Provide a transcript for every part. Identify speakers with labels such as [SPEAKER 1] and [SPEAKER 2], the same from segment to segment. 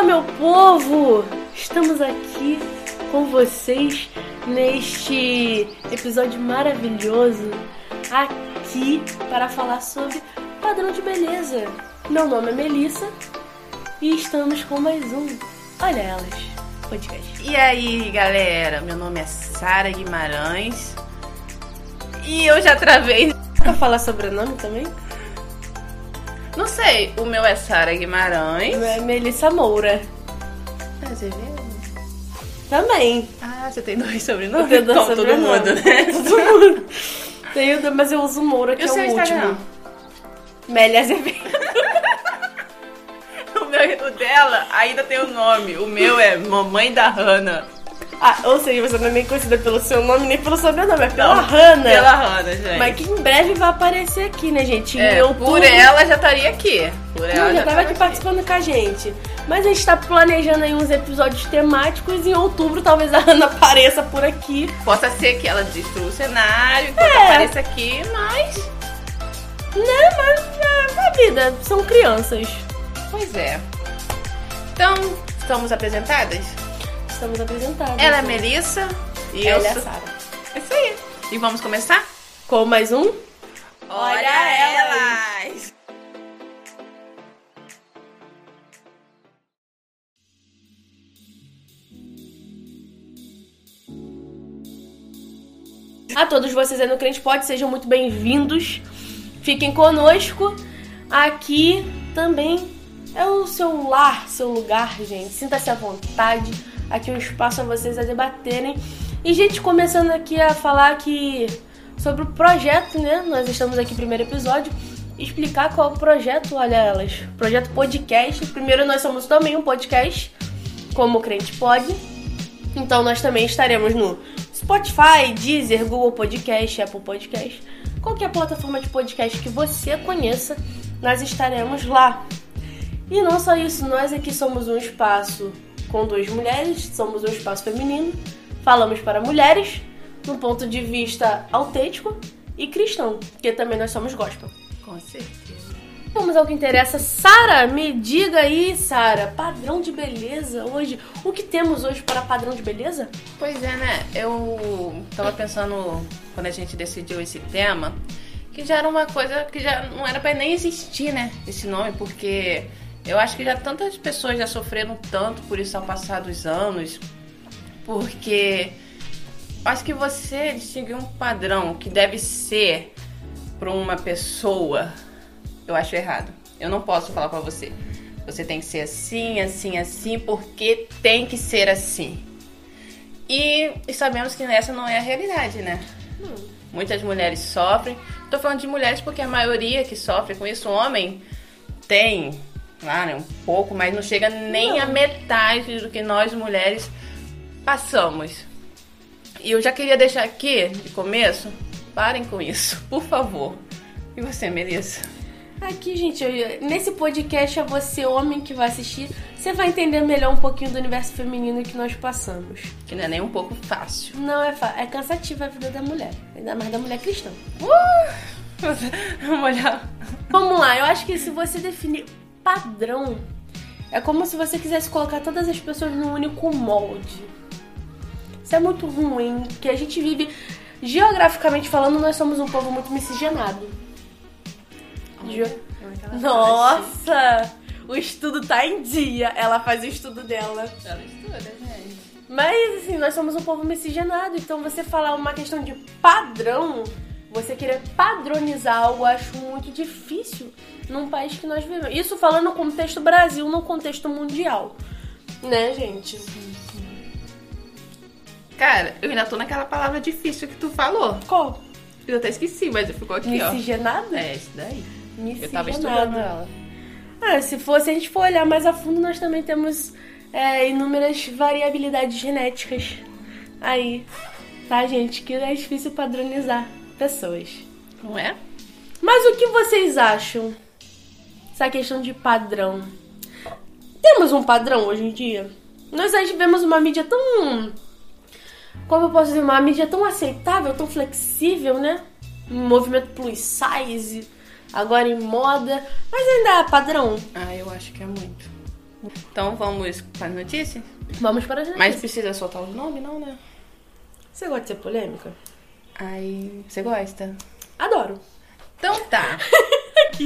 [SPEAKER 1] Fala, meu povo! Estamos aqui com vocês neste episódio maravilhoso aqui para falar sobre padrão de beleza. Meu nome é Melissa e estamos com mais um Olha Elas podcast.
[SPEAKER 2] E aí, galera? Meu nome é Sara Guimarães e eu já travei.
[SPEAKER 1] Pra falar sobrenome também?
[SPEAKER 2] Não sei, o meu é Sara Guimarães.
[SPEAKER 1] Meu é Melissa Moura.
[SPEAKER 2] Ah, você viu?
[SPEAKER 1] Também.
[SPEAKER 2] Ah, você tem dois sobrenomes?
[SPEAKER 1] Eu tenho dois
[SPEAKER 2] todo mundo, né?
[SPEAKER 1] Todo mundo. Tenho, mas eu uso Moura, que
[SPEAKER 2] E o
[SPEAKER 1] é
[SPEAKER 2] seu
[SPEAKER 1] o
[SPEAKER 2] Instagram?
[SPEAKER 1] último. Meli Azevedo.
[SPEAKER 2] O, meu, o dela ainda tem o nome. O meu é Mamãe da Hannah.
[SPEAKER 1] Ah, ou seja, você não é nem conhecida pelo seu nome nem pelo sobrenome, é pela
[SPEAKER 2] Não,
[SPEAKER 1] Hannah.
[SPEAKER 2] Pela Hannah, gente.
[SPEAKER 1] Mas que em breve vai aparecer aqui, né, gente? Em
[SPEAKER 2] É, por ela já estaria aqui. Por ela
[SPEAKER 1] Não, já tava
[SPEAKER 2] tava
[SPEAKER 1] aqui participando com a gente. Mas a gente tá planejando aí uns episódios temáticos e em outubro talvez a Hannah apareça por aqui.
[SPEAKER 2] Possa ser que ela destrua o cenário enquanto
[SPEAKER 1] É.
[SPEAKER 2] apareça aqui, mas.
[SPEAKER 1] Né? Mas é a vida, são crianças.
[SPEAKER 2] Pois é. Então, estamos apresentadas?
[SPEAKER 1] Estamos apresentadas.
[SPEAKER 2] Ela é
[SPEAKER 1] né?
[SPEAKER 2] Melissa e
[SPEAKER 1] Ela
[SPEAKER 2] eu
[SPEAKER 1] é a. Sara.
[SPEAKER 2] É Isso aí. E vamos começar?
[SPEAKER 1] Com mais um?
[SPEAKER 2] Olha elas!
[SPEAKER 1] A todos vocês aí no Crente Pode, sejam muito bem-vindos. Fiquem conosco. Aqui também é o seu lar, seu lugar, gente. Sinta-se à vontade. Aqui um espaço a vocês a debaterem. E, gente, começando aqui a falar aqui sobre o projeto, né? Nós estamos aqui no primeiro episódio. Explicar qual é o projeto, olha elas. Projeto podcast. Primeiro, nós somos também um podcast, como o Crente Pode. Então nós também estaremos no Spotify, Deezer, Google Podcast, Apple Podcast, qualquer plataforma de podcast que você conheça, nós estaremos lá. E não só isso, nós aqui somos um espaço com duas mulheres, somos um espaço feminino, falamos para mulheres, no ponto de vista autêntico e cristão, porque também nós somos gospel.
[SPEAKER 2] Com certeza.
[SPEAKER 1] Vamos ao que interessa. Sara, me diga aí, Sara, padrão de beleza hoje. O que temos hoje para padrão de beleza?
[SPEAKER 2] Pois é, né? Eu tava pensando, quando a gente decidiu esse tema, que já era uma coisa que já não era pra nem existir, né? Esse nome, porque eu acho que já tantas pessoas já sofreram tanto por isso ao passar dos anos, porque acho que você distinguir um padrão que deve ser para uma pessoa, eu acho errado. Eu não posso falar pra você. Você tem que ser assim, assim, assim, porque tem que ser assim. E, e sabemos que essa não é a realidade, né? Muitas mulheres sofrem. Tô falando de mulheres porque a maioria que sofre com isso, homem, tem, claro, um pouco, mas não chega nem
[SPEAKER 1] Não.
[SPEAKER 2] a metade do que nós mulheres passamos. E eu já queria deixar aqui, de começo, parem com isso, por favor. E você, Melissa?
[SPEAKER 1] Aqui, gente, eu- nesse podcast é você, homem, que vai assistir. Você vai entender melhor um pouquinho do universo feminino que nós passamos.
[SPEAKER 2] Que não é nem um pouco fácil.
[SPEAKER 1] Não é é cansativa a vida da mulher, ainda mais da mulher cristã.
[SPEAKER 2] Vamos olhar.
[SPEAKER 1] Vamos lá, eu acho que se você definir padrão, é como se você quisesse colocar todas as pessoas num único molde. Isso é muito ruim, porque a gente vive, geograficamente falando, nós somos um povo muito miscigenado. Ge- Nossa! O estudo tá em dia. Ela faz o estudo dela.
[SPEAKER 2] Ela estuda, gente.
[SPEAKER 1] Mas, assim, nós somos um povo miscigenado, então você falar uma questão de padrão, você querer padronizar algo, eu acho muito difícil num país que nós vivemos. Isso falando no contexto Brasil, no contexto mundial. Né, gente?
[SPEAKER 2] Cara, eu ainda tô naquela palavra difícil que tu falou.
[SPEAKER 1] Qual?
[SPEAKER 2] Eu até esqueci, mas ficou aqui, ó.
[SPEAKER 1] Miscigenado?
[SPEAKER 2] É, isso daí. Eu
[SPEAKER 1] Miscigenado.
[SPEAKER 2] tava estudando ela.
[SPEAKER 1] Ah, se for, se a gente for olhar mais a fundo, nós também temos é, inúmeras variabilidades genéticas aí, tá, gente? Que é difícil padronizar pessoas.
[SPEAKER 2] Não é?
[SPEAKER 1] Mas o que vocês acham? Essa questão de padrão. Temos um padrão hoje em dia? Nós aí vemos uma mídia tão. Como eu posso dizer? Uma mídia tão aceitável, tão flexível, né? Um movimento plus size, agora em moda. Mas ainda há padrão.
[SPEAKER 2] Ah, eu acho que é muito. Então vamos para as notícias?
[SPEAKER 1] Vamos para as
[SPEAKER 2] Mas
[SPEAKER 1] notícias.
[SPEAKER 2] precisa soltar os nomes, não, né?
[SPEAKER 1] Você gosta de ser polêmica?
[SPEAKER 2] Aí, você gosta?
[SPEAKER 1] Adoro.
[SPEAKER 2] Então tá.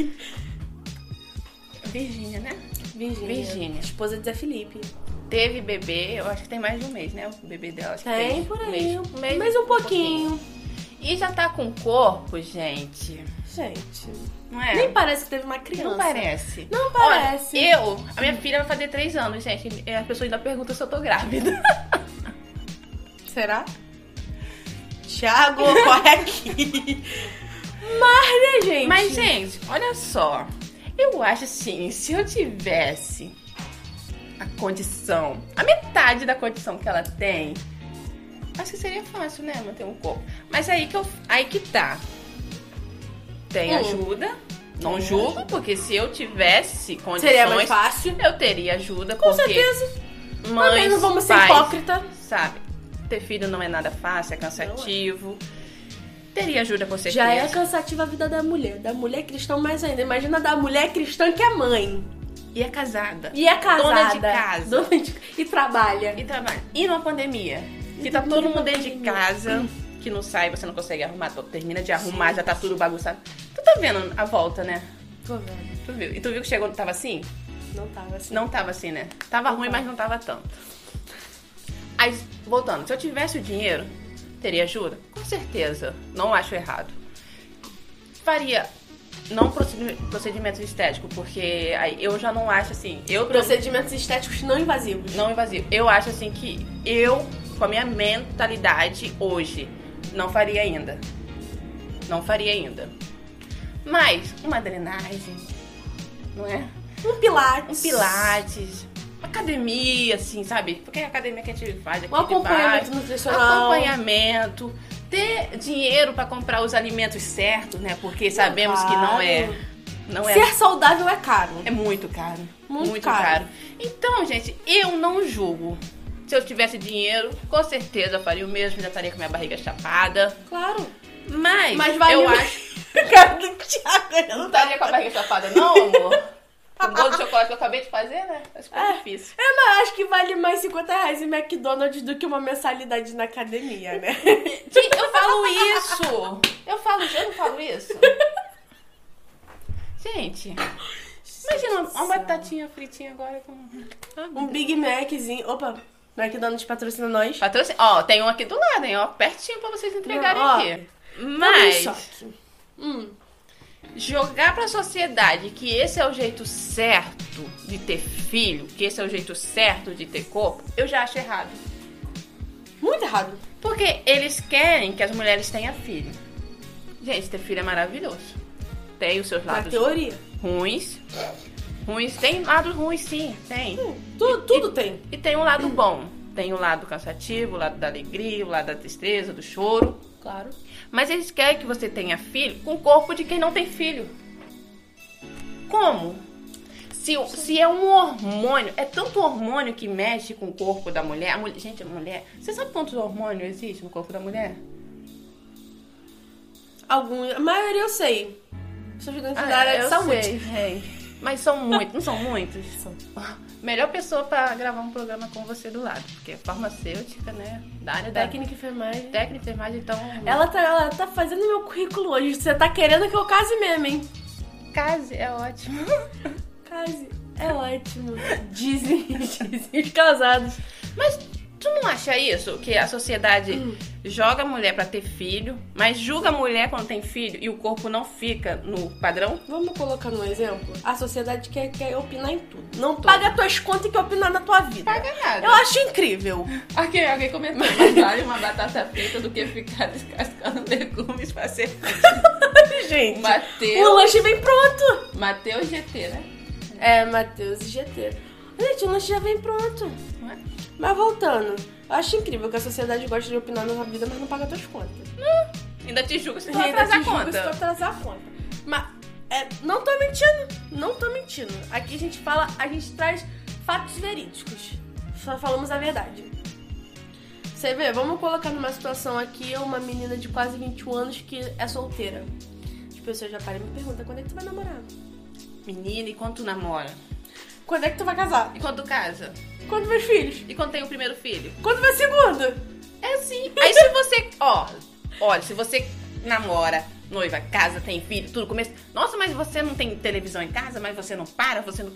[SPEAKER 2] Virgínia, né?
[SPEAKER 1] Virgínia.
[SPEAKER 2] Virgínia.
[SPEAKER 1] Esposa de Zé Felipe.
[SPEAKER 2] Teve bebê, eu acho que tem mais de um mês, né? O bebê dela. Acho que
[SPEAKER 1] Tem
[SPEAKER 2] fez
[SPEAKER 1] por
[SPEAKER 2] um
[SPEAKER 1] aí. Um
[SPEAKER 2] mês,
[SPEAKER 1] Mas um pouquinho.
[SPEAKER 2] E já tá com corpo, gente.
[SPEAKER 1] Gente.
[SPEAKER 2] Não é?
[SPEAKER 1] Nem parece que teve uma criança.
[SPEAKER 2] Não parece.
[SPEAKER 1] Não parece.
[SPEAKER 2] Olha, eu, a minha filha vai fazer três anos, gente. E a pessoa ainda pergunta se eu tô grávida.
[SPEAKER 1] Será? Thiago, corre aqui. Mas, né, gente?
[SPEAKER 2] Mas, gente, olha só. Eu acho assim, se eu tivesse a condição, a metade da condição que ela tem, acho que seria fácil, né, manter um corpo. Mas aí que eu, aí que tá. Tem
[SPEAKER 1] Hum.
[SPEAKER 2] ajuda. Não julgo, porque se eu tivesse condições,
[SPEAKER 1] Seria mais fácil.
[SPEAKER 2] eu teria ajuda,
[SPEAKER 1] Com certeza.
[SPEAKER 2] mães,
[SPEAKER 1] Também não vamos ser
[SPEAKER 2] pais,
[SPEAKER 1] hipócrita.
[SPEAKER 2] sabe? Ter filho não é nada fácil, é cansativo. Teria ajuda com certeza.
[SPEAKER 1] Já é cansativa a vida da mulher. Da mulher cristã mais ainda. Imagina da mulher cristã que é mãe.
[SPEAKER 2] E é casada.
[SPEAKER 1] E é casada.
[SPEAKER 2] Dona de casa.
[SPEAKER 1] Dona de- E trabalha.
[SPEAKER 2] E trabalha. E numa pandemia. Que tá
[SPEAKER 1] E
[SPEAKER 2] todo mundo dentro de casa, que não sai, você não consegue arrumar. Termina de arrumar, já tá tudo bagunçado. Tu tá vendo a volta, né?
[SPEAKER 1] Tô vendo.
[SPEAKER 2] Tu viu? E tu viu que chegou, tava assim?
[SPEAKER 1] Não tava assim.
[SPEAKER 2] Não tava assim, né? Tava ruim, mas não tava tanto. Aí, voltando, se eu tivesse o dinheiro, teria ajuda? Com certeza. Não acho errado. Faria não procedi- procedimentos estéticos, porque aí eu já não acho assim. Eu
[SPEAKER 1] Procedimentos estéticos não invasivos.
[SPEAKER 2] não invasivo. Eu acho assim que eu, com a minha mentalidade hoje, não faria ainda. Não faria ainda. Mas uma drenagem, não é?
[SPEAKER 1] Um pilates.
[SPEAKER 2] Um pilates, academia, assim, sabe? Porque é a academia que a gente faz aqui
[SPEAKER 1] Um acompanhamento
[SPEAKER 2] bairro,
[SPEAKER 1] nutricional.
[SPEAKER 2] acompanhamento, ter dinheiro pra comprar os alimentos certos, né? Porque sabemos que não é, não é
[SPEAKER 1] Ser saudável é caro.
[SPEAKER 2] é muito caro.
[SPEAKER 1] Muito
[SPEAKER 2] caro.
[SPEAKER 1] caro.
[SPEAKER 2] Então, gente, eu não julgo. Se eu tivesse dinheiro, com certeza eu faria o mesmo, já estaria com minha barriga chapada.
[SPEAKER 1] Claro.
[SPEAKER 2] Mas,
[SPEAKER 1] Mas vale
[SPEAKER 2] eu acho.
[SPEAKER 1] Cara do Thiago, ele
[SPEAKER 2] Não estaria com a barriga chapada, não, amor? Com o bolo de chocolate que eu acabei de fazer, né? Acho que é difícil.
[SPEAKER 1] É, mas acho que vale mais 50 reais em McDonald's do que uma mensalidade na academia, né?
[SPEAKER 2] Eu falo isso! Eu falo, eu não falo isso. Gente, imagina uma, uma batatinha fritinha agora com.
[SPEAKER 1] Um Big Maczinho. Opa, McDonald's patrocina nós.
[SPEAKER 2] Patrocínio. Ó, tem um aqui do lado, hein? Ó, pertinho pra vocês entregarem
[SPEAKER 1] Ó,
[SPEAKER 2] aqui.
[SPEAKER 1] Mas...
[SPEAKER 2] Mas.
[SPEAKER 1] Hum.
[SPEAKER 2] Jogar pra sociedade que esse é o jeito certo de ter filho, que esse é o jeito certo de ter corpo, eu já acho errado.
[SPEAKER 1] Muito errado.
[SPEAKER 2] Porque eles querem que as mulheres tenham filho. Gente, ter filho é maravilhoso. Tem os seus lados
[SPEAKER 1] teoria.
[SPEAKER 2] ruins. Ruins, tem lados ruins sim, tem.
[SPEAKER 1] Tu, tudo tem.
[SPEAKER 2] E tem um lado bom. Tem o lado cansativo, o lado da alegria, o lado da tristeza, do choro.
[SPEAKER 1] Claro.
[SPEAKER 2] Mas eles querem que você tenha filho com o corpo de quem não tem filho. Como? Se, se é um hormônio, é tanto hormônio que mexe com o corpo da mulher. A mulher gente, a mulher. Você sabe quantos hormônios existem no corpo da mulher?
[SPEAKER 1] Algum, a maioria eu sei. Da área de
[SPEAKER 2] Ah, eu
[SPEAKER 1] saúde.
[SPEAKER 2] sei. Mas são muitos, não são muitos? Melhor pessoa pra gravar um programa com você do lado. Porque é farmacêutica, né? Da área da
[SPEAKER 1] Técnica e enfermagem.
[SPEAKER 2] técnica, enfermagem, então.
[SPEAKER 1] Ela tá, ela tá fazendo meu currículo hoje. Você tá querendo que eu case mesmo, hein?
[SPEAKER 2] Case é ótimo.
[SPEAKER 1] Case. É ótimo. Dizem, dizem os casados.
[SPEAKER 2] Mas tu não acha isso? Que a sociedade
[SPEAKER 1] Hum.
[SPEAKER 2] joga a mulher pra ter filho, mas julga a mulher quando tem filho e o corpo não fica no padrão?
[SPEAKER 1] Vamos colocar um exemplo? A sociedade quer, quer opinar em tudo. Não paga tuas contas e quer opinar na tua vida.
[SPEAKER 2] Paga nada.
[SPEAKER 1] Eu acho incrível.
[SPEAKER 2] Alguém, alguém comentou, mais vale uma batata frita do que ficar descascando legumes pra ser
[SPEAKER 1] Gente, o
[SPEAKER 2] Mateus.
[SPEAKER 1] lanche vem pronto.
[SPEAKER 2] Mateus GT, né?
[SPEAKER 1] É, Matheus e GT. Gente, o lanche já vem pronto. Mas voltando, eu acho incrível que a sociedade gosta de opinar na tua vida, mas não paga tuas contas.
[SPEAKER 2] Ainda te julga se tu
[SPEAKER 1] Ainda
[SPEAKER 2] atrasar a
[SPEAKER 1] julga
[SPEAKER 2] conta.
[SPEAKER 1] se tu atrasar a conta. Mas, é, não tô mentindo. Não tô mentindo. Aqui a gente fala, a gente traz fatos verídicos. Só falamos a verdade. Você vê, vamos colocar numa situação aqui uma menina de quase 21 anos que é solteira. As pessoas já param e me perguntam quando é que tu vai namorar.
[SPEAKER 2] Menina, e quando tu namora?
[SPEAKER 1] Quando é que tu vai casar?
[SPEAKER 2] E quando tu casa?
[SPEAKER 1] Quando meus filhos?
[SPEAKER 2] E quando tem o primeiro filho?
[SPEAKER 1] Quando vai segundo?
[SPEAKER 2] É assim. Aí se você. Ó, olha, se você namora, noiva, casa, tem filho, tudo começa. Nossa, mas você não tem televisão em casa, mas você não para, você não.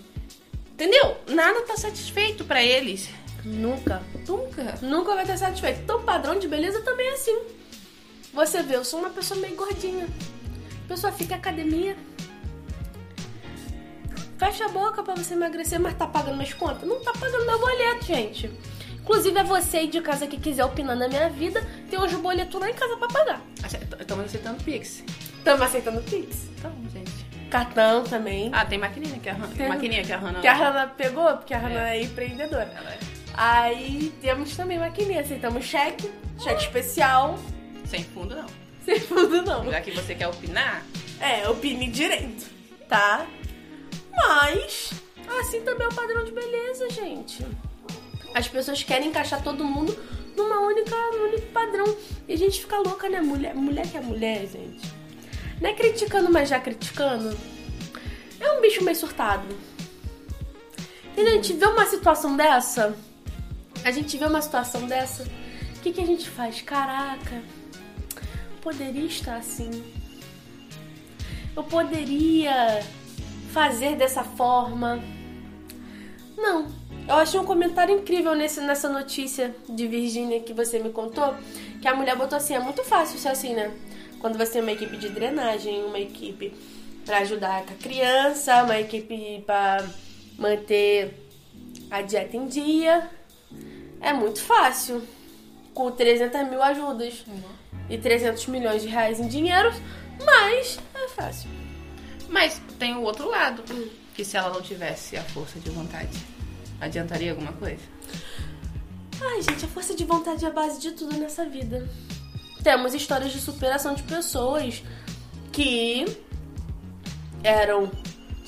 [SPEAKER 2] Entendeu? Nada tá satisfeito pra eles.
[SPEAKER 1] Nunca.
[SPEAKER 2] Nunca.
[SPEAKER 1] Nunca vai ter satisfeito. Então, padrão de beleza também é assim. Você vê, eu sou uma pessoa meio gordinha. A pessoa fica em academia. Fecha a boca pra você emagrecer, mas tá pagando minhas contas? Não tá pagando meu boleto, gente. Inclusive, é você aí de casa que quiser opinar na minha vida, tem uns boletos lá em casa pra pagar.
[SPEAKER 2] Estamos aceitando Pix.
[SPEAKER 1] Estamos aceitando Pix.
[SPEAKER 2] Então, gente.
[SPEAKER 1] Cartão também.
[SPEAKER 2] Ah, tem maquininha que a Hannah.
[SPEAKER 1] Tem-
[SPEAKER 2] Maquininha que a Hannah.
[SPEAKER 1] Que a Hannah pegou, porque a Hannah
[SPEAKER 2] É.
[SPEAKER 1] é empreendedora.
[SPEAKER 2] Ela é
[SPEAKER 1] Aí temos também maquininha, aceitamos cheque, cheque especial,
[SPEAKER 2] sem fundo, não.
[SPEAKER 1] sem fundo não.
[SPEAKER 2] Já que você quer opinar,
[SPEAKER 1] É, opine direito, tá? Mas, assim também é o padrão de beleza, gente. As pessoas querem encaixar todo mundo numa única, num único padrão. E a gente fica louca, né? Mulher, mulher que é mulher, gente. Não é criticando, mas já criticando. É um bicho meio surtado. E a gente vê uma situação dessa, a gente vê uma situação dessa, o que, que a gente faz? Caraca, poderia estar assim. Eu poderia fazer dessa forma. Não. Eu achei um comentário incrível nesse, nessa notícia de Virgínia que você me contou. Que a mulher botou assim: é muito fácil ser assim, né? Quando você tem uma equipe de drenagem, uma equipe pra ajudar com a criança, uma equipe pra manter a dieta em dia. É muito fácil. Com 300 mil ajudas e 300 milhões de reais em dinheiro, mas é fácil.
[SPEAKER 2] Mas tem o outro lado. Que se ela não tivesse a força de vontade, adiantaria alguma coisa?
[SPEAKER 1] Ai, gente, a força de vontade é a base de tudo nessa vida. Temos histórias de superação de pessoas que eram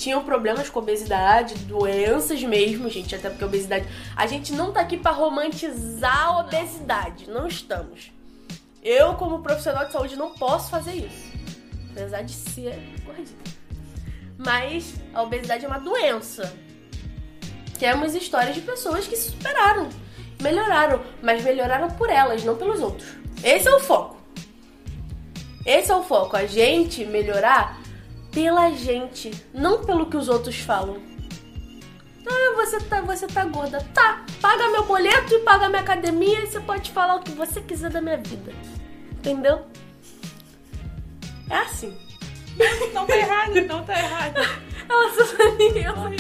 [SPEAKER 1] tinham problemas com obesidade, doenças mesmo, gente, até porque a obesidade, a gente não tá aqui pra romantizar a obesidade, não estamos. Eu, como profissional de saúde, não posso fazer isso. Apesar de ser gordinha. Mas a obesidade é uma doença. Temos histórias de pessoas que se superaram, melhoraram, mas melhoraram por elas, não pelos outros. Esse é o foco. Esse é o foco, a gente melhorar pela gente, não pelo que os outros falam. Ah, você tá, você tá gorda. Tá, paga meu boleto e paga minha academia e você pode falar o que você quiser da minha vida. Entendeu? É assim.
[SPEAKER 2] Não tá errado, não tá errado.
[SPEAKER 1] Ela só ela...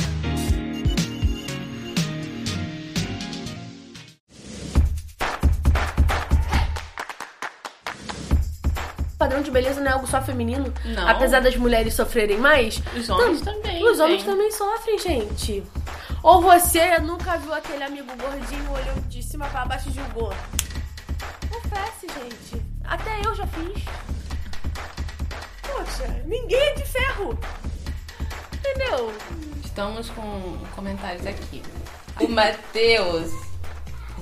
[SPEAKER 1] padrão de beleza não é algo só feminino.
[SPEAKER 2] Não.
[SPEAKER 1] Apesar das mulheres sofrerem mais.
[SPEAKER 2] Os homens
[SPEAKER 1] tam-
[SPEAKER 2] também,
[SPEAKER 1] Os homens
[SPEAKER 2] tem.
[SPEAKER 1] também sofrem, gente. Ou você nunca viu aquele amigo gordinho olhando de cima pra baixo e julgou. Confesse, gente. Até eu já fiz. Ninguém é de ferro. Entendeu?
[SPEAKER 2] Estamos com comentários aqui. O Matheus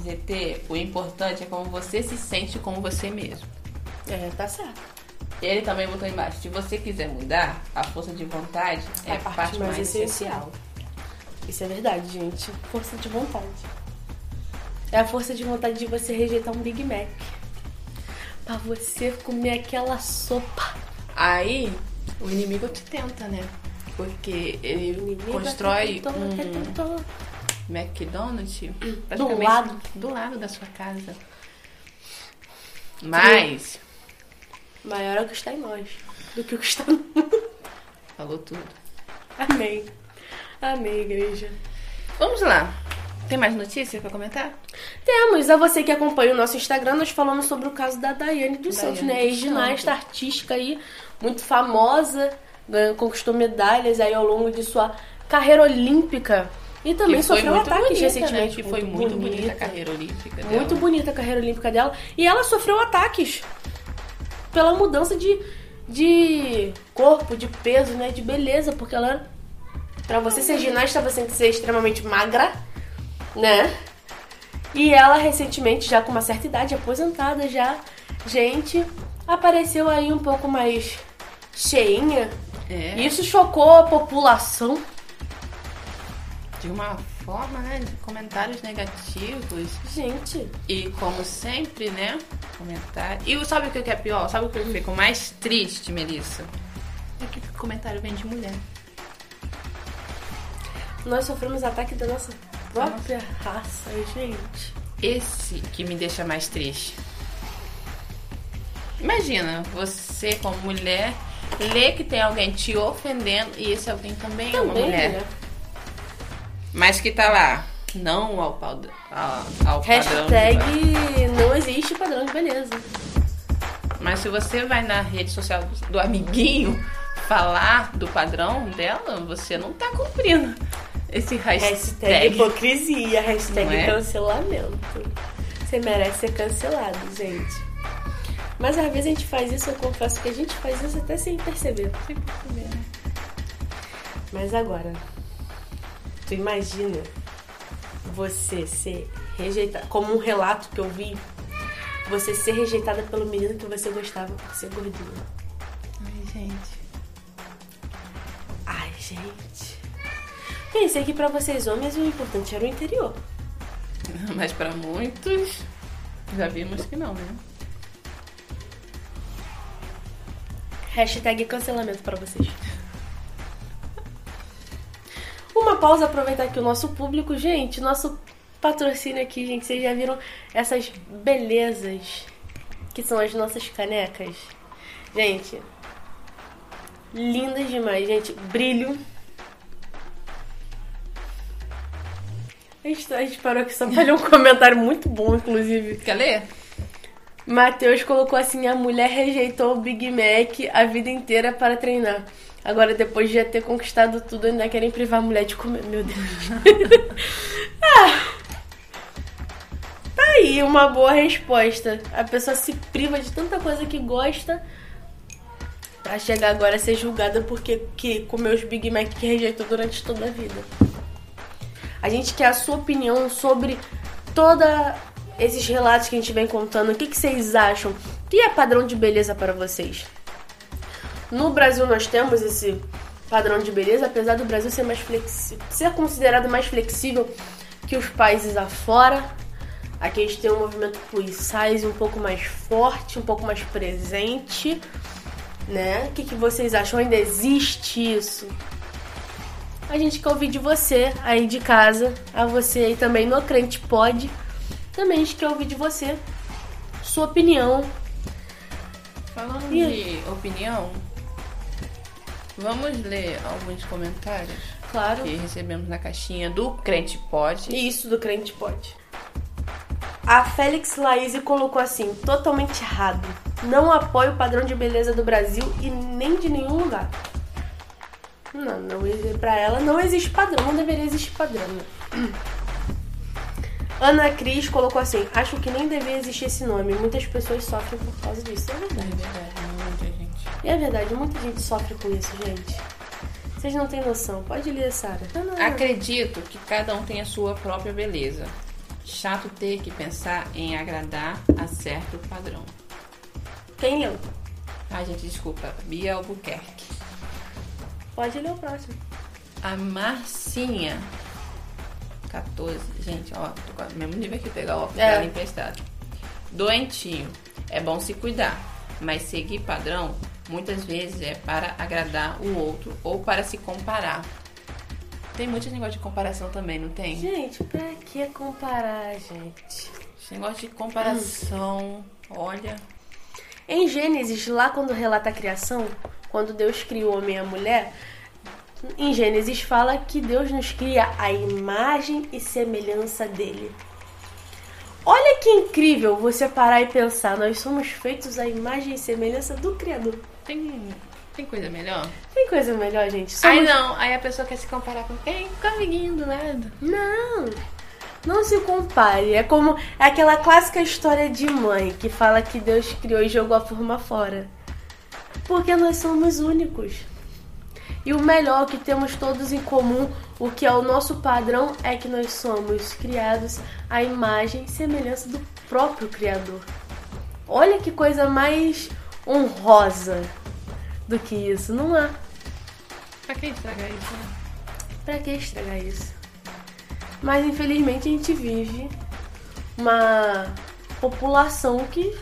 [SPEAKER 2] GT, o importante é como você se sente com você mesmo.
[SPEAKER 1] É, tá certo.
[SPEAKER 2] Ele também botou embaixo. Se você quiser mudar, a força de vontade é, a parte, mais, essencial.
[SPEAKER 1] Isso é verdade, gente. Força de vontade. É a força de vontade de você rejeitar um Big Mac. Pra você comer aquela sopa.
[SPEAKER 2] Aí, o inimigo te tenta, né? Porque ele constrói
[SPEAKER 1] tentou,
[SPEAKER 2] um
[SPEAKER 1] tentou.
[SPEAKER 2] McDonald's
[SPEAKER 1] Do lado.
[SPEAKER 2] do lado da sua casa. Mas,
[SPEAKER 1] Maior é o que está em nós do que o que está no mundo.
[SPEAKER 2] falou tudo.
[SPEAKER 1] Amém. Amém, igreja.
[SPEAKER 2] Vamos lá. Tem mais notícias pra comentar?
[SPEAKER 1] Temos, a você que acompanha o nosso Instagram, nós falamos sobre o caso da Daiane dos
[SPEAKER 2] Daiane
[SPEAKER 1] Santos, né? Ex-ginasta artística aí, muito famosa, conquistou medalhas aí ao longo de sua carreira olímpica. E também sofreu
[SPEAKER 2] muito
[SPEAKER 1] ataques
[SPEAKER 2] bonita,
[SPEAKER 1] recentemente.
[SPEAKER 2] Né? Que foi muito bonita, a carreira olímpica dela.
[SPEAKER 1] Muito bonita a carreira olímpica dela. E ela sofreu ataques pela mudança de, de corpo, de peso, né? De beleza, porque ela. Pra você ser ginasta, você tem que ser extremamente magra, né? E ela recentemente, já com uma certa idade, aposentada já, gente, apareceu aí um pouco mais cheinha.
[SPEAKER 2] É.
[SPEAKER 1] Isso chocou a população.
[SPEAKER 2] de uma forma, né? De comentários negativos.
[SPEAKER 1] Gente,
[SPEAKER 2] E como sempre, né? Comentário. E sabe o que é pior? Sabe o que eu fico mais triste, Melissa? É que comentário vem de mulher.
[SPEAKER 1] nós sofremos ataque da nossa própria raça, gente.
[SPEAKER 2] Esse que me deixa mais triste. Imagina, você como mulher, lê que tem alguém te ofendendo e esse alguém também, é uma
[SPEAKER 1] Também,
[SPEAKER 2] mulher.
[SPEAKER 1] né?
[SPEAKER 2] Mas que tá lá, não ao, pau- ao, ao padrão.
[SPEAKER 1] Hashtag
[SPEAKER 2] de-
[SPEAKER 1] não existe padrão de beleza.
[SPEAKER 2] Mas se você vai na rede social do amiguinho falar do padrão dela, você não tá cumprindo esse hashtag.
[SPEAKER 1] Hashtag hipocrisia, hashtag
[SPEAKER 2] é?
[SPEAKER 1] cancelamento. Você merece ser cancelado, gente. Mas às vezes a gente faz isso, eu confesso que a gente faz isso até sem perceber.
[SPEAKER 2] Sem perceber, né?
[SPEAKER 1] Mas agora, tu imagina você ser rejeitada, como um relato que eu vi, você ser rejeitada pelo menino que você gostava por ser gordinho.
[SPEAKER 2] Ai, gente.
[SPEAKER 1] Ai, gente. Pensei que pra vocês homens o importante era o interior.
[SPEAKER 2] Mas pra muitos, já vimos que não, né?
[SPEAKER 1] Hashtag cancelamento pra vocês. Uma pausa, aproveitar aqui o nosso público. Gente, nosso patrocínio aqui, gente. Vocês já viram essas belezas que são as nossas canecas? Gente, lindas demais, gente. Brilho. A gente, a gente parou aqui só pra ler um comentário muito bom, inclusive.
[SPEAKER 2] Quer ler?
[SPEAKER 1] Matheus colocou assim: a mulher rejeitou o Big Mac a vida inteira para treinar. Agora, depois de já ter conquistado tudo, ainda querem privar a mulher de comer. Meu Deus. ah, tá aí uma boa resposta. A pessoa se priva de tanta coisa que gosta pra chegar agora a ser julgada porque que comeu os Big Mac que rejeitou durante toda a vida. A gente quer a sua opinião sobre toda esses relatos que a gente vem contando. O que, que vocês acham? O que é padrão de beleza para vocês? No Brasil nós temos esse padrão de beleza, apesar do Brasil ser mais flexível, ser considerado mais flexível que os países afora. Aqui a gente tem um movimento plus size um pouco mais forte, um pouco mais presente, né? O que, que vocês acham? Ainda existe isso? A gente quer ouvir de você aí de casa, a você aí também no Crente Pode. Também a gente quer ouvir de você sua opinião.
[SPEAKER 2] Falando
[SPEAKER 1] E-
[SPEAKER 2] de opinião, vamos ler alguns comentários
[SPEAKER 1] Claro.
[SPEAKER 2] que recebemos na caixinha do Crente Pode.
[SPEAKER 1] Isso do Crente Pode. A Félix Laís colocou assim, totalmente errado. Não apoio o padrão de beleza do Brasil e nem de nenhum lugar. Não, não pra ela não existe padrão, não deveria existir padrão. Ana Cris colocou assim, acho que nem deveria existir esse nome. Muitas pessoas sofrem por causa disso. É
[SPEAKER 2] É
[SPEAKER 1] verdade.
[SPEAKER 2] verdade, muita gente.
[SPEAKER 1] E é verdade, muita gente sofre com isso, gente. Vocês não têm noção. Pode ler, Sara.
[SPEAKER 2] Acredito que cada um tem a sua própria beleza. Chato ter que pensar em agradar a certo padrão.
[SPEAKER 1] Quem leu?
[SPEAKER 2] Ai, gente, desculpa. Bia Albuquerque.
[SPEAKER 1] Pode ler o próximo.
[SPEAKER 2] A Marcinha. 14. Gente, ó, tô com o mesmo nível aqui, pegar o óculos
[SPEAKER 1] É.
[SPEAKER 2] emprestado. Doentinho. É bom se cuidar, mas seguir padrão muitas vezes é para agradar o outro ou para se comparar. Tem muito negócio de comparação também, não tem?
[SPEAKER 1] Gente, pra que comparar, gente?
[SPEAKER 2] Esse negócio de comparação, olha.
[SPEAKER 1] Em Gênesis, lá quando relata a criação, quando Deus cria o homem e a mulher, em Gênesis fala que Deus nos cria a imagem e semelhança dele. Olha que incrível você parar e pensar, nós somos feitos à imagem e semelhança do Criador.
[SPEAKER 2] Tem, tem coisa melhor?
[SPEAKER 1] Tem coisa melhor, gente? Somos-
[SPEAKER 2] não, aí a pessoa quer se comparar com quem? Com o amiguinho do lado.
[SPEAKER 1] Não, não se compare. É como é aquela clássica história de mãe que fala que Deus criou e jogou a forma fora. Porque nós somos únicos. E o melhor que temos todos em comum, o que é o nosso padrão, é que nós somos criados à imagem e semelhança do próprio Criador. Olha que coisa mais honrosa do que isso, não há.
[SPEAKER 2] Pra que estragar isso, né?
[SPEAKER 1] Pra que estragar isso? Mas infelizmente a gente vive uma população que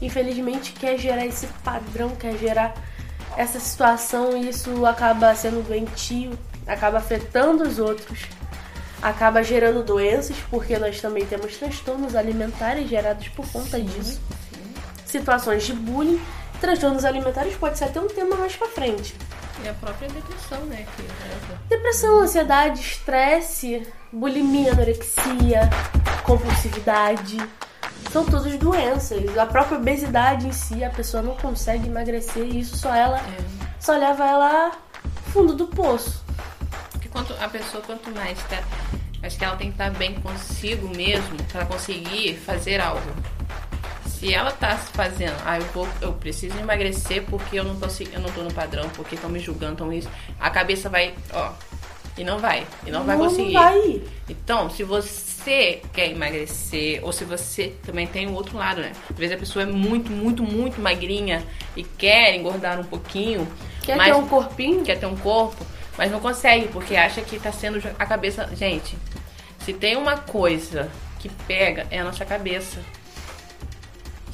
[SPEAKER 1] infelizmente quer gerar esse padrão, quer gerar essa situação e isso acaba sendo doentio, acaba afetando os outros, acaba gerando doenças, porque nós também temos transtornos alimentares gerados por conta disso. Situações de bullying, transtornos alimentares pode ser até um tema mais pra frente.
[SPEAKER 2] E a própria depressão, né? Que.
[SPEAKER 1] Depressão, ansiedade, estresse, bulimia, anorexia, compulsividade. São todas doenças. A própria obesidade em si, a pessoa não consegue emagrecer e isso só ela
[SPEAKER 2] É.
[SPEAKER 1] só leva ela fundo do poço.
[SPEAKER 2] Porque quanto, a pessoa, quanto mais tá. Acho que ela tem que estar bem consigo mesmo pra ela conseguir fazer algo. Se ela tá se fazendo, ah, eu, vou, eu preciso emagrecer porque eu não tô, eu não tô no padrão, porque estão me julgando, estão isso. A cabeça vai, ó. E não vai. E não, vai conseguir.
[SPEAKER 1] Não vai.
[SPEAKER 2] Então, se você quer emagrecer, ou se você também tem o outro lado, né? Às vezes a pessoa é muito, muito, muito magrinha e quer engordar um pouquinho.
[SPEAKER 1] Quer
[SPEAKER 2] mas
[SPEAKER 1] ter um corpinho?
[SPEAKER 2] quer ter um corpo, mas não consegue, porque acha que tá sendo a cabeça. Gente, se tem uma coisa que pega, é a nossa cabeça.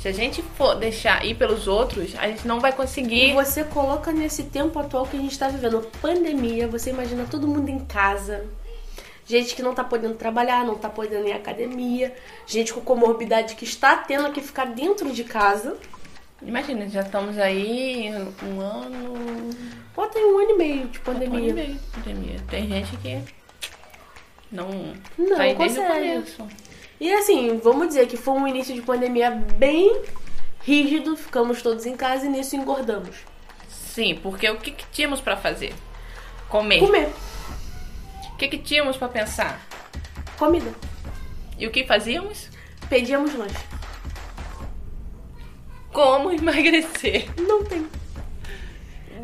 [SPEAKER 2] Se a gente for deixar ir pelos outros, a gente não vai
[SPEAKER 1] E
[SPEAKER 2] conseguir.
[SPEAKER 1] você coloca nesse tempo atual que a gente tá vivendo, pandemia, você imagina todo mundo em casa. Gente que não tá podendo trabalhar, não tá podendo ir à academia, gente com comorbidade que está tendo que ficar dentro de casa.
[SPEAKER 2] Imagina, já estamos aí um ano.
[SPEAKER 1] Bota aí um ano e meio de
[SPEAKER 2] Um
[SPEAKER 1] pandemia.
[SPEAKER 2] ano e meio de pandemia. Tem gente que não,
[SPEAKER 1] Não
[SPEAKER 2] tá aí desde o começo.
[SPEAKER 1] E assim, vamos dizer que foi um início de pandemia bem rígido, ficamos todos em casa e nisso engordamos.
[SPEAKER 2] Sim, porque o que, que tínhamos pra fazer? Comer.
[SPEAKER 1] Comer,
[SPEAKER 2] O que, que tínhamos pra pensar?
[SPEAKER 1] comida.
[SPEAKER 2] E o que fazíamos?
[SPEAKER 1] Pedíamos lanche.
[SPEAKER 2] Como emagrecer.
[SPEAKER 1] Não tem.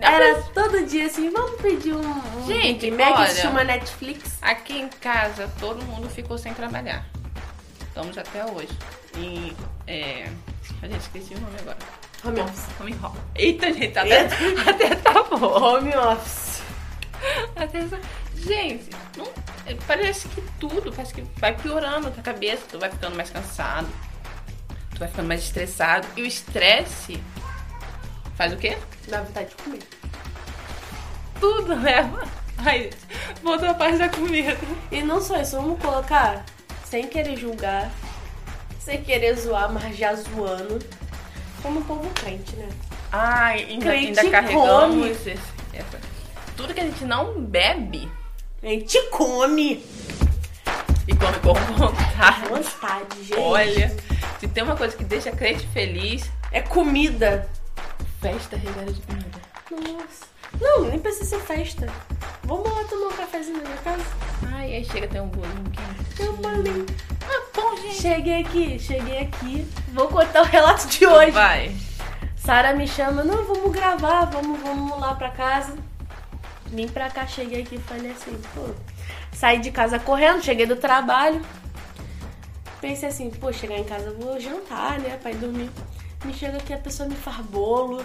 [SPEAKER 1] Era todo dia assim, vamos pedir um, um
[SPEAKER 2] Gente,
[SPEAKER 1] Big Mac,
[SPEAKER 2] olha.
[SPEAKER 1] uma Netflix.
[SPEAKER 2] Aqui em casa, todo mundo ficou sem trabalhar. Estamos até hoje. E, é... A gente esqueci o nome agora.
[SPEAKER 1] Home office.
[SPEAKER 2] Home office. Eita, gente, até, até tá bom.
[SPEAKER 1] Home office.
[SPEAKER 2] Até essa- Gente, não- é, parece que tudo, parece que vai piorando a tua cabeça. Tu vai ficando mais cansado. Tu vai ficando mais estressado. E o estresse faz o quê?
[SPEAKER 1] Dá vontade de comer.
[SPEAKER 2] Tudo leva. Ai, voltou a parte da comida.
[SPEAKER 1] E não só isso, vamos colocar, sem querer julgar, sem querer zoar, mas já zoando, como um povo crente, né?
[SPEAKER 2] Ai, ainda,
[SPEAKER 1] Crente
[SPEAKER 2] ainda carregamos esse- essa- tudo que a gente não bebe
[SPEAKER 1] A gente come.
[SPEAKER 2] e come com vontade.
[SPEAKER 1] Vontade, gente.
[SPEAKER 2] Olha, se tem uma coisa que deixa crente feliz,
[SPEAKER 1] É comida.
[SPEAKER 2] festa regada de comida.
[SPEAKER 1] Nossa. Não, nem precisa ser festa. Vamos lá tomar um cafezinho na minha casa?
[SPEAKER 2] Ai, aí chega tem um bolinho quente. Ah, bom, gente.
[SPEAKER 1] Cheguei aqui, cheguei aqui. Vou contar o relato de hoje.
[SPEAKER 2] Vai.
[SPEAKER 1] Sara me chama, não, vamos gravar, vamos, vamos lá pra casa. Vim pra cá, cheguei aqui e falei assim, pô. Saí de casa correndo, cheguei do trabalho. Pensei assim, pô, chegar em casa eu vou jantar, né? Pra ir dormir. Me chega aqui, a pessoa me faz bolo,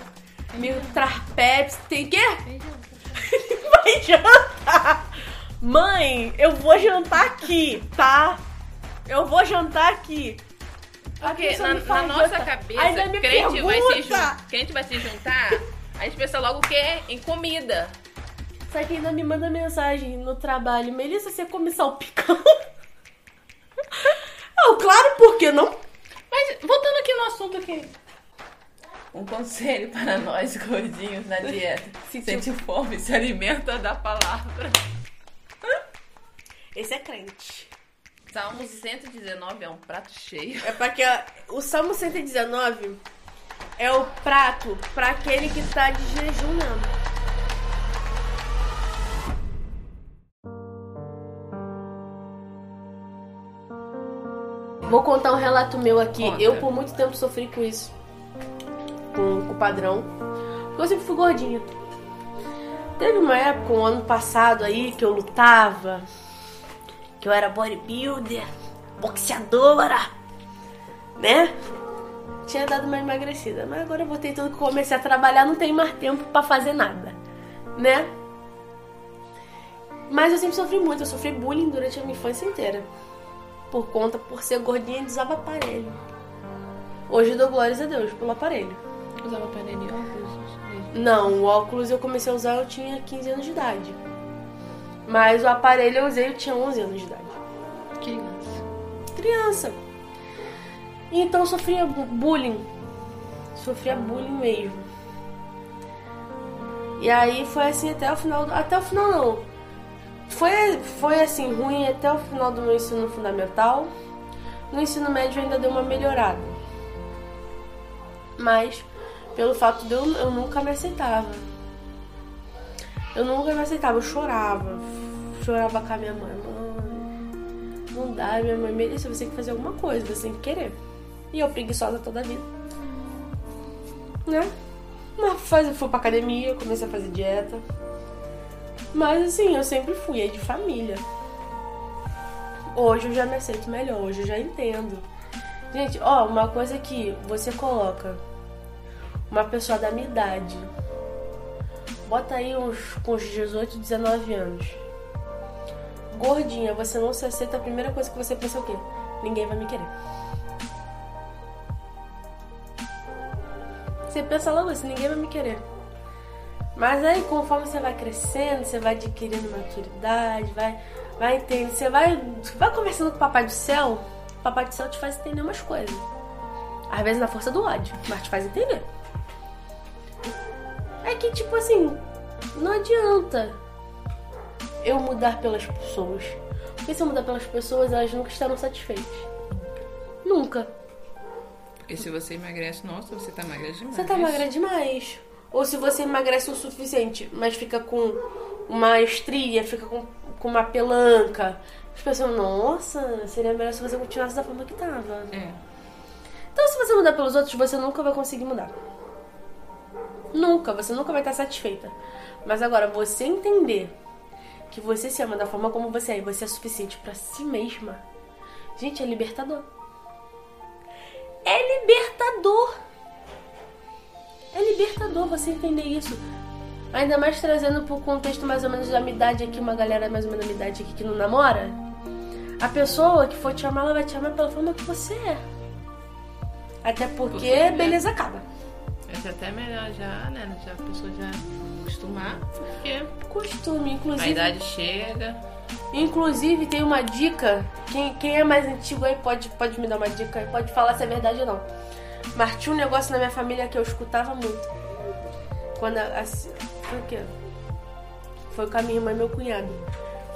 [SPEAKER 1] me traz Pepsi, tem quê? Vai jantar! Mãe, eu vou jantar aqui, tá? Eu vou jantar aqui.
[SPEAKER 2] Porque na, na nossa cabeça, crente vai, se crente vai se juntar, a gente pensa logo o quê? Em comida.
[SPEAKER 1] Só que ainda me manda mensagem no trabalho. Melissa, você come salpicão? oh, claro, por que não?
[SPEAKER 2] Mas voltando aqui no assunto aqui. Um conselho para nós gordinhos na dieta.
[SPEAKER 1] Se
[SPEAKER 2] Sente fome, se alimenta da palavra.
[SPEAKER 1] Esse é crente.
[SPEAKER 2] Salmo 119 é um prato cheio.
[SPEAKER 1] É porque ó, o Salmo 119 é o prato para aquele que tá de jejum mesmo. Vou contar um relato meu aqui.
[SPEAKER 2] Conta.
[SPEAKER 1] Eu por muito tempo sofri com isso. Com, com o padrão. Porque eu sempre fui gordinha. Teve uma época, um ano passado aí, que eu lutava. Que eu era bodybuilder, boxeadora, né? Tinha dado uma emagrecida. Mas agora eu voltei tudo que comecei a trabalhar, não tem mais tempo pra fazer nada, né? Mas eu sempre sofri muito, eu sofri bullying durante a minha infância inteira. Por conta, por ser gordinha e usava aparelho. Hoje eu dou glórias a Deus pelo aparelho.
[SPEAKER 2] Usava aparelho e óculos?
[SPEAKER 1] Não, o óculos eu comecei a usar eu tinha 15 anos de idade. Mas o aparelho eu usei eu tinha 11 anos de idade.
[SPEAKER 2] Criança.
[SPEAKER 1] Criança. Então eu sofria bu- bullying. Sofria bullying mesmo. E aí foi assim até o final. do- Até o final não. Foi, foi assim, ruim até o final do meu ensino fundamental. No ensino médio ainda deu uma melhorada. Mas pelo fato de eu, eu nunca me aceitava. Eu nunca me aceitava, eu chorava. Chorava com a minha mãe. Mãe, não dá, minha mãe Melissa, você tem que fazer alguma coisa, você tem que querer. E eu preguiçosa toda a vida. Né? Mas faz- fui pra academia, comecei a fazer dieta. Mas assim, eu sempre fui, é de família. Hoje eu já me aceito melhor, hoje eu já entendo. Gente, ó, uma coisa que você coloca uma pessoa da minha idade, bota aí uns com uns 18, 19 anos. Gordinha, você não se aceita, a primeira coisa que você pensa é o quê? Ninguém vai me querer. Você pensa logo assim, ninguém vai me querer. Mas aí, conforme você vai crescendo, você vai adquirindo maturidade, vai, vai entender, você vai, vai conversando com o Papai do Céu, o Papai do Céu te faz entender umas coisas. Às vezes na força do ódio, mas te faz entender. Que, tipo assim, não adianta eu mudar pelas pessoas. Porque se eu mudar pelas pessoas, elas nunca estarão satisfeitas. Nunca.
[SPEAKER 2] E se você emagrece, nossa, você tá magra demais.
[SPEAKER 1] Você tá magra demais. Ou se você emagrece o suficiente, mas fica com uma estria, fica com, com uma pelanca. As pessoas, nossa, seria melhor se você continuasse da forma que tava.
[SPEAKER 2] É.
[SPEAKER 1] Então, se você mudar pelos outros, você nunca vai conseguir mudar. Nunca, você nunca vai estar satisfeita. Mas agora, você entender que você se ama da forma como você é e você é suficiente pra si mesma, gente, é libertador. É libertador. É libertador você entender isso. Ainda mais trazendo pro contexto mais ou menos da minha idade aqui, uma galera mais ou menos da minha idade aqui que não namora. A pessoa que for te amar, ela vai te amar pela forma que você é. Até porque,
[SPEAKER 2] Porque, né?
[SPEAKER 1] beleza acaba.
[SPEAKER 2] É até melhor já, né? Já a pessoa já acostumar, porque
[SPEAKER 1] Costume,
[SPEAKER 2] a
[SPEAKER 1] inclusive.
[SPEAKER 2] idade chega.
[SPEAKER 1] Inclusive, tem uma dica. Quem, quem é mais antigo aí pode, pode me dar uma dica aí, pode falar se é verdade ou não. Mas tinha um negócio na minha família que eu escutava muito. Quando a, a- foi o quê? Foi com a minha irmã e meu cunhado.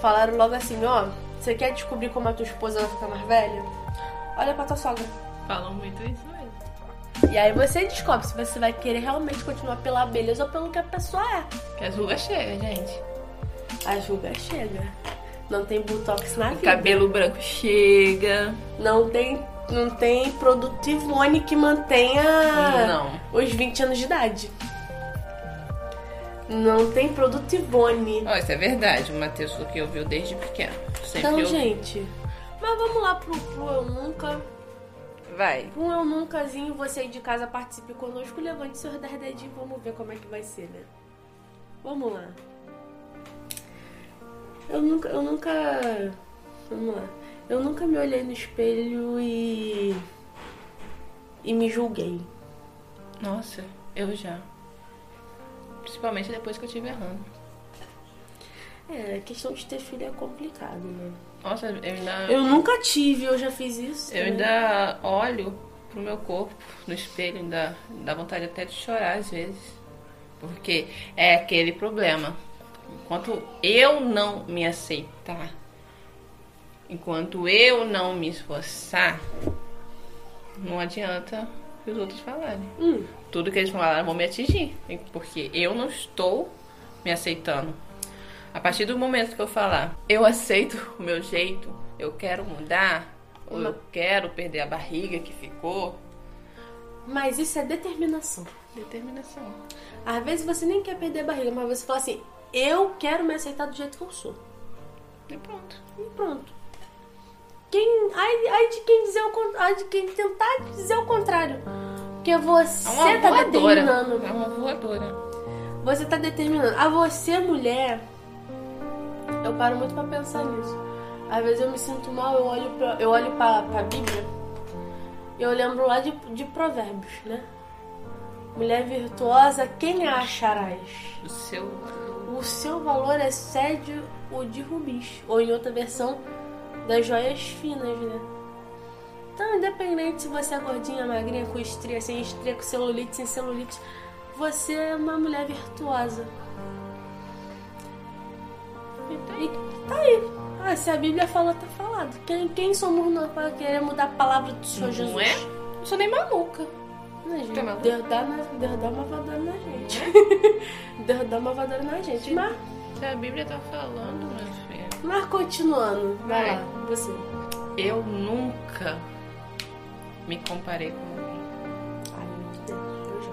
[SPEAKER 1] Falaram logo assim, ó, você quer descobrir como a tua esposa vai ficar mais velha? Olha pra tua sogra.
[SPEAKER 2] Falam muito isso.
[SPEAKER 1] E aí você descobre se você vai querer realmente continuar pela beleza ou pelo que a pessoa é.
[SPEAKER 2] Que as rugas chegam, gente.
[SPEAKER 1] A julga chega. Não tem botox na
[SPEAKER 2] O
[SPEAKER 1] vida.
[SPEAKER 2] cabelo branco chega.
[SPEAKER 1] Não tem, não tem produto Ivone que mantenha
[SPEAKER 2] Não.
[SPEAKER 1] os 20 anos de idade. Não tem produto Ivone.
[SPEAKER 2] Ó, isso é verdade. O Matheus que ouviu desde pequeno. Sempre
[SPEAKER 1] Então,
[SPEAKER 2] ouviu.
[SPEAKER 1] gente. Mas vamos lá pro, pro Eu Nunca.
[SPEAKER 2] Vai.
[SPEAKER 1] Pro Eu Nuncazinho, você aí de casa participe conosco. Levante seus 10 dedinhos e vamos ver como é que vai ser, né? Vamos lá. Eu nunca. Eu nunca. Vamos lá. Eu nunca me olhei no espelho e. E me julguei.
[SPEAKER 2] Nossa, eu já. Principalmente depois que eu tive errando.
[SPEAKER 1] É, a questão de ter filho é complicado, né?
[SPEAKER 2] Nossa, eu ainda.
[SPEAKER 1] Eu nunca tive, eu já fiz isso.
[SPEAKER 2] Eu ainda olho pro meu corpo no espelho, ainda dá vontade até de chorar às vezes. Porque é aquele problema. Enquanto eu não me aceitar, enquanto eu não me esforçar, não adianta que os outros falarem.
[SPEAKER 1] Hum,
[SPEAKER 2] Tudo que eles falaram vão me atingir. Porque eu não estou me aceitando. A partir do momento que eu falar, eu aceito o meu jeito, eu quero mudar, ou eu quero perder a barriga que ficou.
[SPEAKER 1] mas isso é determinação.
[SPEAKER 2] Determinação.
[SPEAKER 1] Às vezes você nem quer perder a barriga, mas você fala assim: eu quero me aceitar do jeito que eu sou.
[SPEAKER 2] E pronto.
[SPEAKER 1] E pronto. Quem, ai, ai de quem dizer o con- ai de quem tentar dizer o contrário. Porque você
[SPEAKER 2] É uma
[SPEAKER 1] tá
[SPEAKER 2] voadora.
[SPEAKER 1] determinando.
[SPEAKER 2] É uma voadora.
[SPEAKER 1] Você tá determinando. A você, mulher, paro muito pra pensar nisso. Às vezes eu me sinto mal, eu olho pra, eu olho pra, pra Bíblia e eu lembro lá de, de provérbios, né? Mulher virtuosa, quem a acharás?
[SPEAKER 2] O seu.
[SPEAKER 1] O seu valor excede o de rubis. Ou em outra versão, das joias finas, né? Então, independente se você é gordinha, magrinha, com estria, sem estria, com celulite, sem celulite, você é uma mulher virtuosa. E tá aí. Ah, se a Bíblia fala, tá falado. Quem, quem somos nós para querer mudar a palavra do Senhor Jesus?
[SPEAKER 2] Não é? Não sou nem maluca.
[SPEAKER 1] Não, gente,
[SPEAKER 2] é maluca?
[SPEAKER 1] Deus dá, na, Deus dá uma voadora na gente. Deus dá uma voadora na gente. Mas,
[SPEAKER 2] Se a Bíblia tá falando, meu filho.
[SPEAKER 1] mas continuando, vai
[SPEAKER 2] Vai.
[SPEAKER 1] lá, você.
[SPEAKER 2] Eu nunca me comparei com alguém.
[SPEAKER 1] Ai, meu Deus, eu já.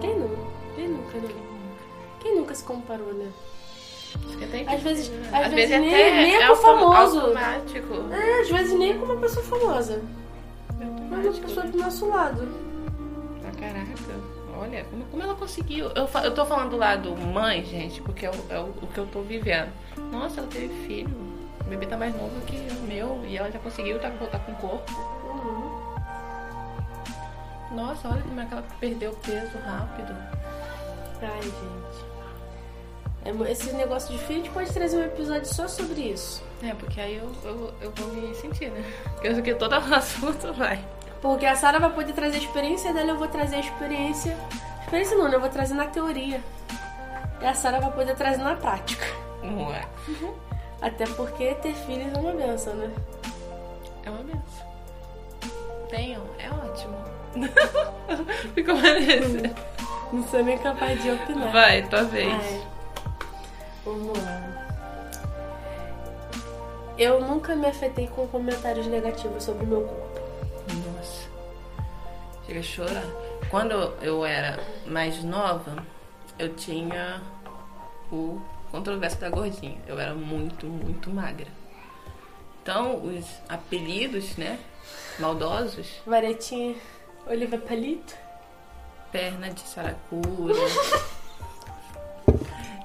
[SPEAKER 1] Quem não? Quem nunca, né? Nunca se comparou, né? Às vezes-
[SPEAKER 2] né?
[SPEAKER 1] às vezes nem-
[SPEAKER 2] até
[SPEAKER 1] nem é
[SPEAKER 2] é
[SPEAKER 1] com famoso.
[SPEAKER 2] automático.
[SPEAKER 1] É, às vezes nem com uma pessoa famosa. Mas uma pessoa do nosso lado.
[SPEAKER 2] Ah, caraca. Olha, como, como ela conseguiu? Eu, eu tô falando do lado mãe, gente, porque é, o, é o, o que eu tô vivendo. Nossa, ela teve filho. O bebê tá mais novo que o meu. E ela já conseguiu tá, voltar com o corpo.
[SPEAKER 1] Uhum.
[SPEAKER 2] Nossa, olha como é que ela perdeu peso rápido.
[SPEAKER 1] Ai, gente. É Esse negócio de filho, a gente pode trazer um episódio só sobre isso.
[SPEAKER 2] É, porque aí eu, eu, eu vou me sentir, né? Porque eu sei que todo assunto vai.
[SPEAKER 1] Porque a Sara vai poder trazer a experiência dela, eu vou trazer a experiência. Experiência não, né? eu vou trazer na teoria. E a Sara vai poder trazer na prática.
[SPEAKER 2] Não é?
[SPEAKER 1] Até porque ter filhos é uma benção, né?
[SPEAKER 2] É uma benção. Tenham, é ótimo. Ficou parecendo.
[SPEAKER 1] Não sou nem capaz de opinar.
[SPEAKER 2] Vai, tua vez.
[SPEAKER 1] Ai. Eu nunca me afetei com comentários negativos sobre o meu corpo.
[SPEAKER 2] Nossa. Chega a chorar. Quando eu era mais nova, eu tinha o controvérsia da gordinha. Eu era muito, muito magra. Então, os apelidos, né? Maldosos,
[SPEAKER 1] Varetinha, Oliva Palito.
[SPEAKER 2] perna de saracura.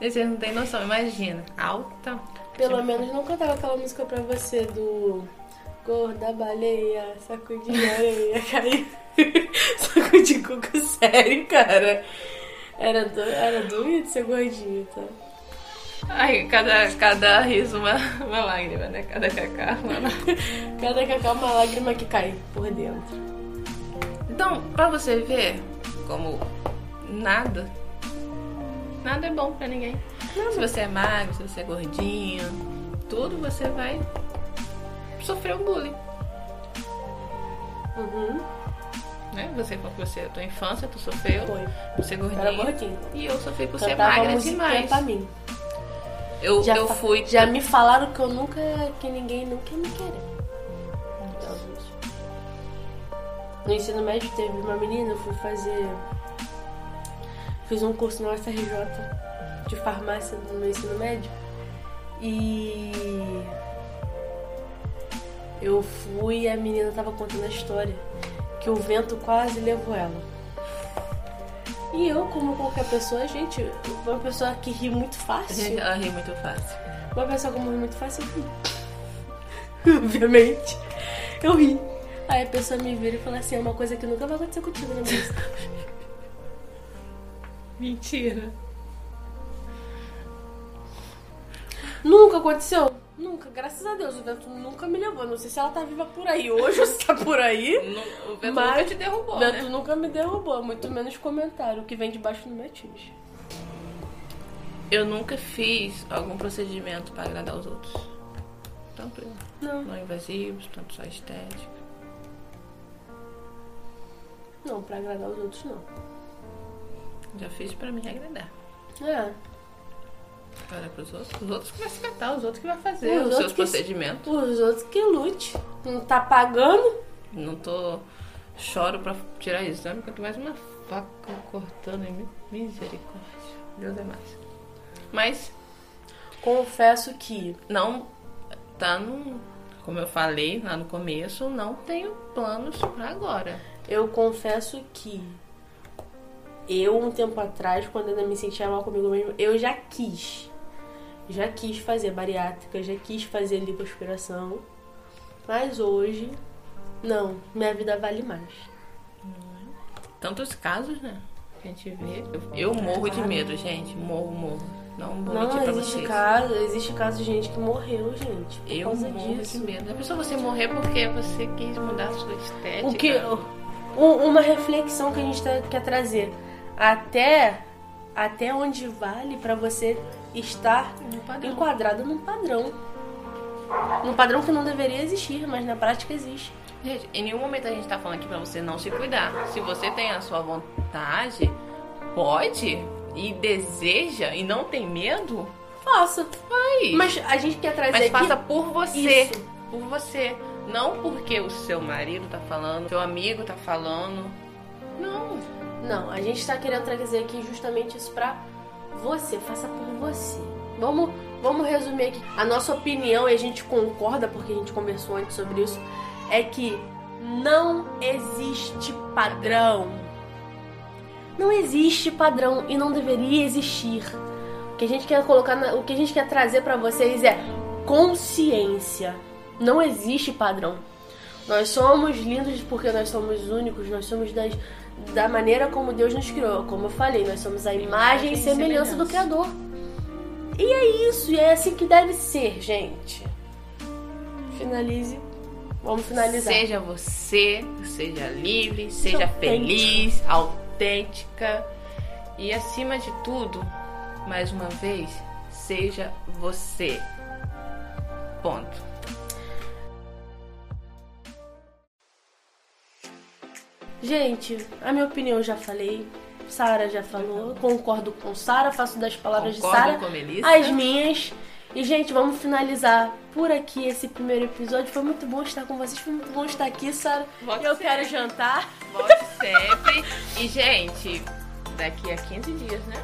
[SPEAKER 2] Vocês não têm noção, imagina. Alta.
[SPEAKER 1] Pelo
[SPEAKER 2] Tipo,
[SPEAKER 1] menos não cantava aquela música pra você do Gorda baleia, sacudi areia, caiu. sacudi cuco sério, cara. Era, do, era doido ser gordinho, tá?
[SPEAKER 2] Ai, cada, cada riso uma, uma lágrima, né? Cada cacá uma lágrima.
[SPEAKER 1] Cada cacau uma lágrima que cai por dentro.
[SPEAKER 2] Então, pra você ver como nada, nada é bom pra ninguém. Se você é magro, se você é gordinho, tudo você vai sofrer um bullying.
[SPEAKER 1] Uhum.
[SPEAKER 2] Né? Você, você, tua infância, tu sofreu,
[SPEAKER 1] Foi.
[SPEAKER 2] é
[SPEAKER 1] Eu
[SPEAKER 2] gordinho. E eu sofri por ser
[SPEAKER 1] Cantava
[SPEAKER 2] magra demais.
[SPEAKER 1] pra mim.
[SPEAKER 2] Eu,
[SPEAKER 1] Já,
[SPEAKER 2] eu fui.
[SPEAKER 1] já me falaram que eu nunca. que ninguém nunca ia me querer. Então, gente. No ensino médio teve uma menina, eu fui fazer. Fiz um curso na UFRJ de farmácia no meu ensino médio. E. Eu fui e a menina tava contando a história. Que o vento quase levou ela. E eu, como qualquer pessoa, gente, uma pessoa que ri muito fácil.
[SPEAKER 2] Ela ri muito fácil.
[SPEAKER 1] Uma pessoa como ri muito fácil, eu ri. Obviamente. Eu ri. Aí a pessoa me vira e fala assim, é uma coisa que nunca vai acontecer contigo na música.
[SPEAKER 2] Mentira.
[SPEAKER 1] nunca aconteceu? Nunca, graças a Deus. O vento nunca me levou. Não sei se ela tá viva por aí hoje ou se tá por aí.
[SPEAKER 2] O vento
[SPEAKER 1] Mas
[SPEAKER 2] nunca te derrubou,
[SPEAKER 1] O vento
[SPEAKER 2] né?
[SPEAKER 1] nunca me derrubou, muito menos comentário. Que vem debaixo não me atinge.
[SPEAKER 2] Eu nunca fiz algum procedimento pra agradar os outros. Tanto
[SPEAKER 1] Não,
[SPEAKER 2] não invasivos, tanto só estética.
[SPEAKER 1] não, pra agradar os outros não.
[SPEAKER 2] Já fiz pra me agradar.
[SPEAKER 1] É,
[SPEAKER 2] Agora pros outros, os outros que vai se catar, os outros que vai fazer
[SPEAKER 1] Os
[SPEAKER 2] os, seus
[SPEAKER 1] que-
[SPEAKER 2] procedimentos.
[SPEAKER 1] os outros que lute. Não tá pagando?
[SPEAKER 2] Não tô. Choro pra tirar exame, quanto mais uma faca cortando em mim. Misericórdia. Deus é mais. Mas
[SPEAKER 1] Confesso que
[SPEAKER 2] não tá no. Como eu falei lá no começo, não tenho planos pra agora.
[SPEAKER 1] Eu confesso que eu, um tempo atrás, quando ainda me sentia mal comigo mesmo, eu já quis. Já quis fazer bariátrica, já quis fazer lipoaspiração. Mas hoje, não. Minha vida vale mais.
[SPEAKER 2] Tantos casos, né? Que a gente vê. Eu, eu morro de medo, gente. Morro, morro. Não vou mentir
[SPEAKER 1] Não,
[SPEAKER 2] pra
[SPEAKER 1] existe
[SPEAKER 2] vocês.
[SPEAKER 1] caso, existe caso de gente que morreu, gente. Por
[SPEAKER 2] Eu
[SPEAKER 1] causa
[SPEAKER 2] morro
[SPEAKER 1] disso.
[SPEAKER 2] de medo. A pessoa você morrer porque você quis mudar a sua estética.
[SPEAKER 1] O que, um- uma reflexão que a gente tá- quer trazer. Até, até onde vale pra você estar
[SPEAKER 2] padrão.
[SPEAKER 1] enquadrado num padrão. Num padrão que não deveria existir, mas na prática existe.
[SPEAKER 2] Gente, em nenhum momento a gente tá falando aqui pra você não se cuidar. Se você tem a sua vontade, pode e deseja e não tem medo,
[SPEAKER 1] Faça.
[SPEAKER 2] faz.
[SPEAKER 1] Mas a gente quer trazer
[SPEAKER 2] Mas
[SPEAKER 1] aqui...
[SPEAKER 2] faça por você.
[SPEAKER 1] Isso.
[SPEAKER 2] Por você. Não porque o seu marido tá falando, seu amigo tá falando. Não.
[SPEAKER 1] Não, a gente tá querendo trazer aqui justamente isso pra você. Faça por você. Vamos, vamos resumir aqui. A nossa opinião, e a gente concorda, porque a gente conversou antes sobre isso, é que não existe padrão. Não existe padrão e não deveria existir. O que a gente quer colocar, na- o que a gente quer trazer pra vocês é consciência. Não existe padrão. Nós somos lindos porque nós somos únicos, nós somos das, da maneira como Deus nos criou. Como eu falei, nós somos a imagem e semelhança do Criador. E é isso, e é assim que deve ser, gente. Finalize. Vamos finalizar.
[SPEAKER 2] Seja você, seja livre, seja
[SPEAKER 1] autêntica.
[SPEAKER 2] feliz, autêntica. E acima de tudo, mais uma vez, seja você. Ponto.
[SPEAKER 1] Gente, a minha opinião eu já falei. Sara já falou. Concordo com Sara, faço das palavras de
[SPEAKER 2] Concordo
[SPEAKER 1] Sara
[SPEAKER 2] com a Melissa.
[SPEAKER 1] as minhas. E, gente, vamos finalizar por aqui esse primeiro episódio. Foi muito bom estar com vocês, foi muito bom estar aqui, Sara.
[SPEAKER 2] Volte
[SPEAKER 1] Eu
[SPEAKER 2] sempre.
[SPEAKER 1] quero jantar.
[SPEAKER 2] Volte sempre. E, gente, daqui a 15 dias, né?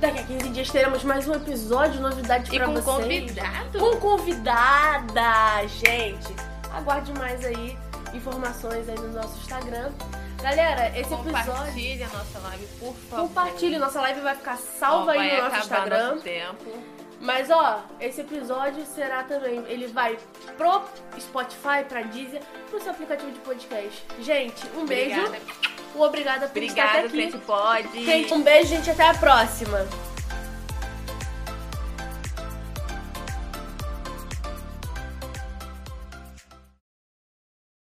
[SPEAKER 1] Daqui a 15 dias teremos mais um episódio, novidade
[SPEAKER 2] E
[SPEAKER 1] pra
[SPEAKER 2] com
[SPEAKER 1] vocês.
[SPEAKER 2] convidado.
[SPEAKER 1] Com convidada, gente. Aguarde mais aí informações aí no nosso Instagram. Galera, esse episódio.
[SPEAKER 2] Compartilhe a nossa live, por favor.
[SPEAKER 1] Compartilhe, nossa live vai ficar salva
[SPEAKER 2] vai
[SPEAKER 1] aí no nosso Instagram.
[SPEAKER 2] nosso tempo.
[SPEAKER 1] Mas ó, esse episódio será também, ele vai pro Spotify, pra Deezer, pro seu aplicativo de podcast. Gente, um beijo.
[SPEAKER 2] Obrigada.
[SPEAKER 1] Um obrigada por estar até
[SPEAKER 2] Obrigada,
[SPEAKER 1] aqui.
[SPEAKER 2] Frente Pode.
[SPEAKER 1] Gente, um beijo, gente, até a próxima.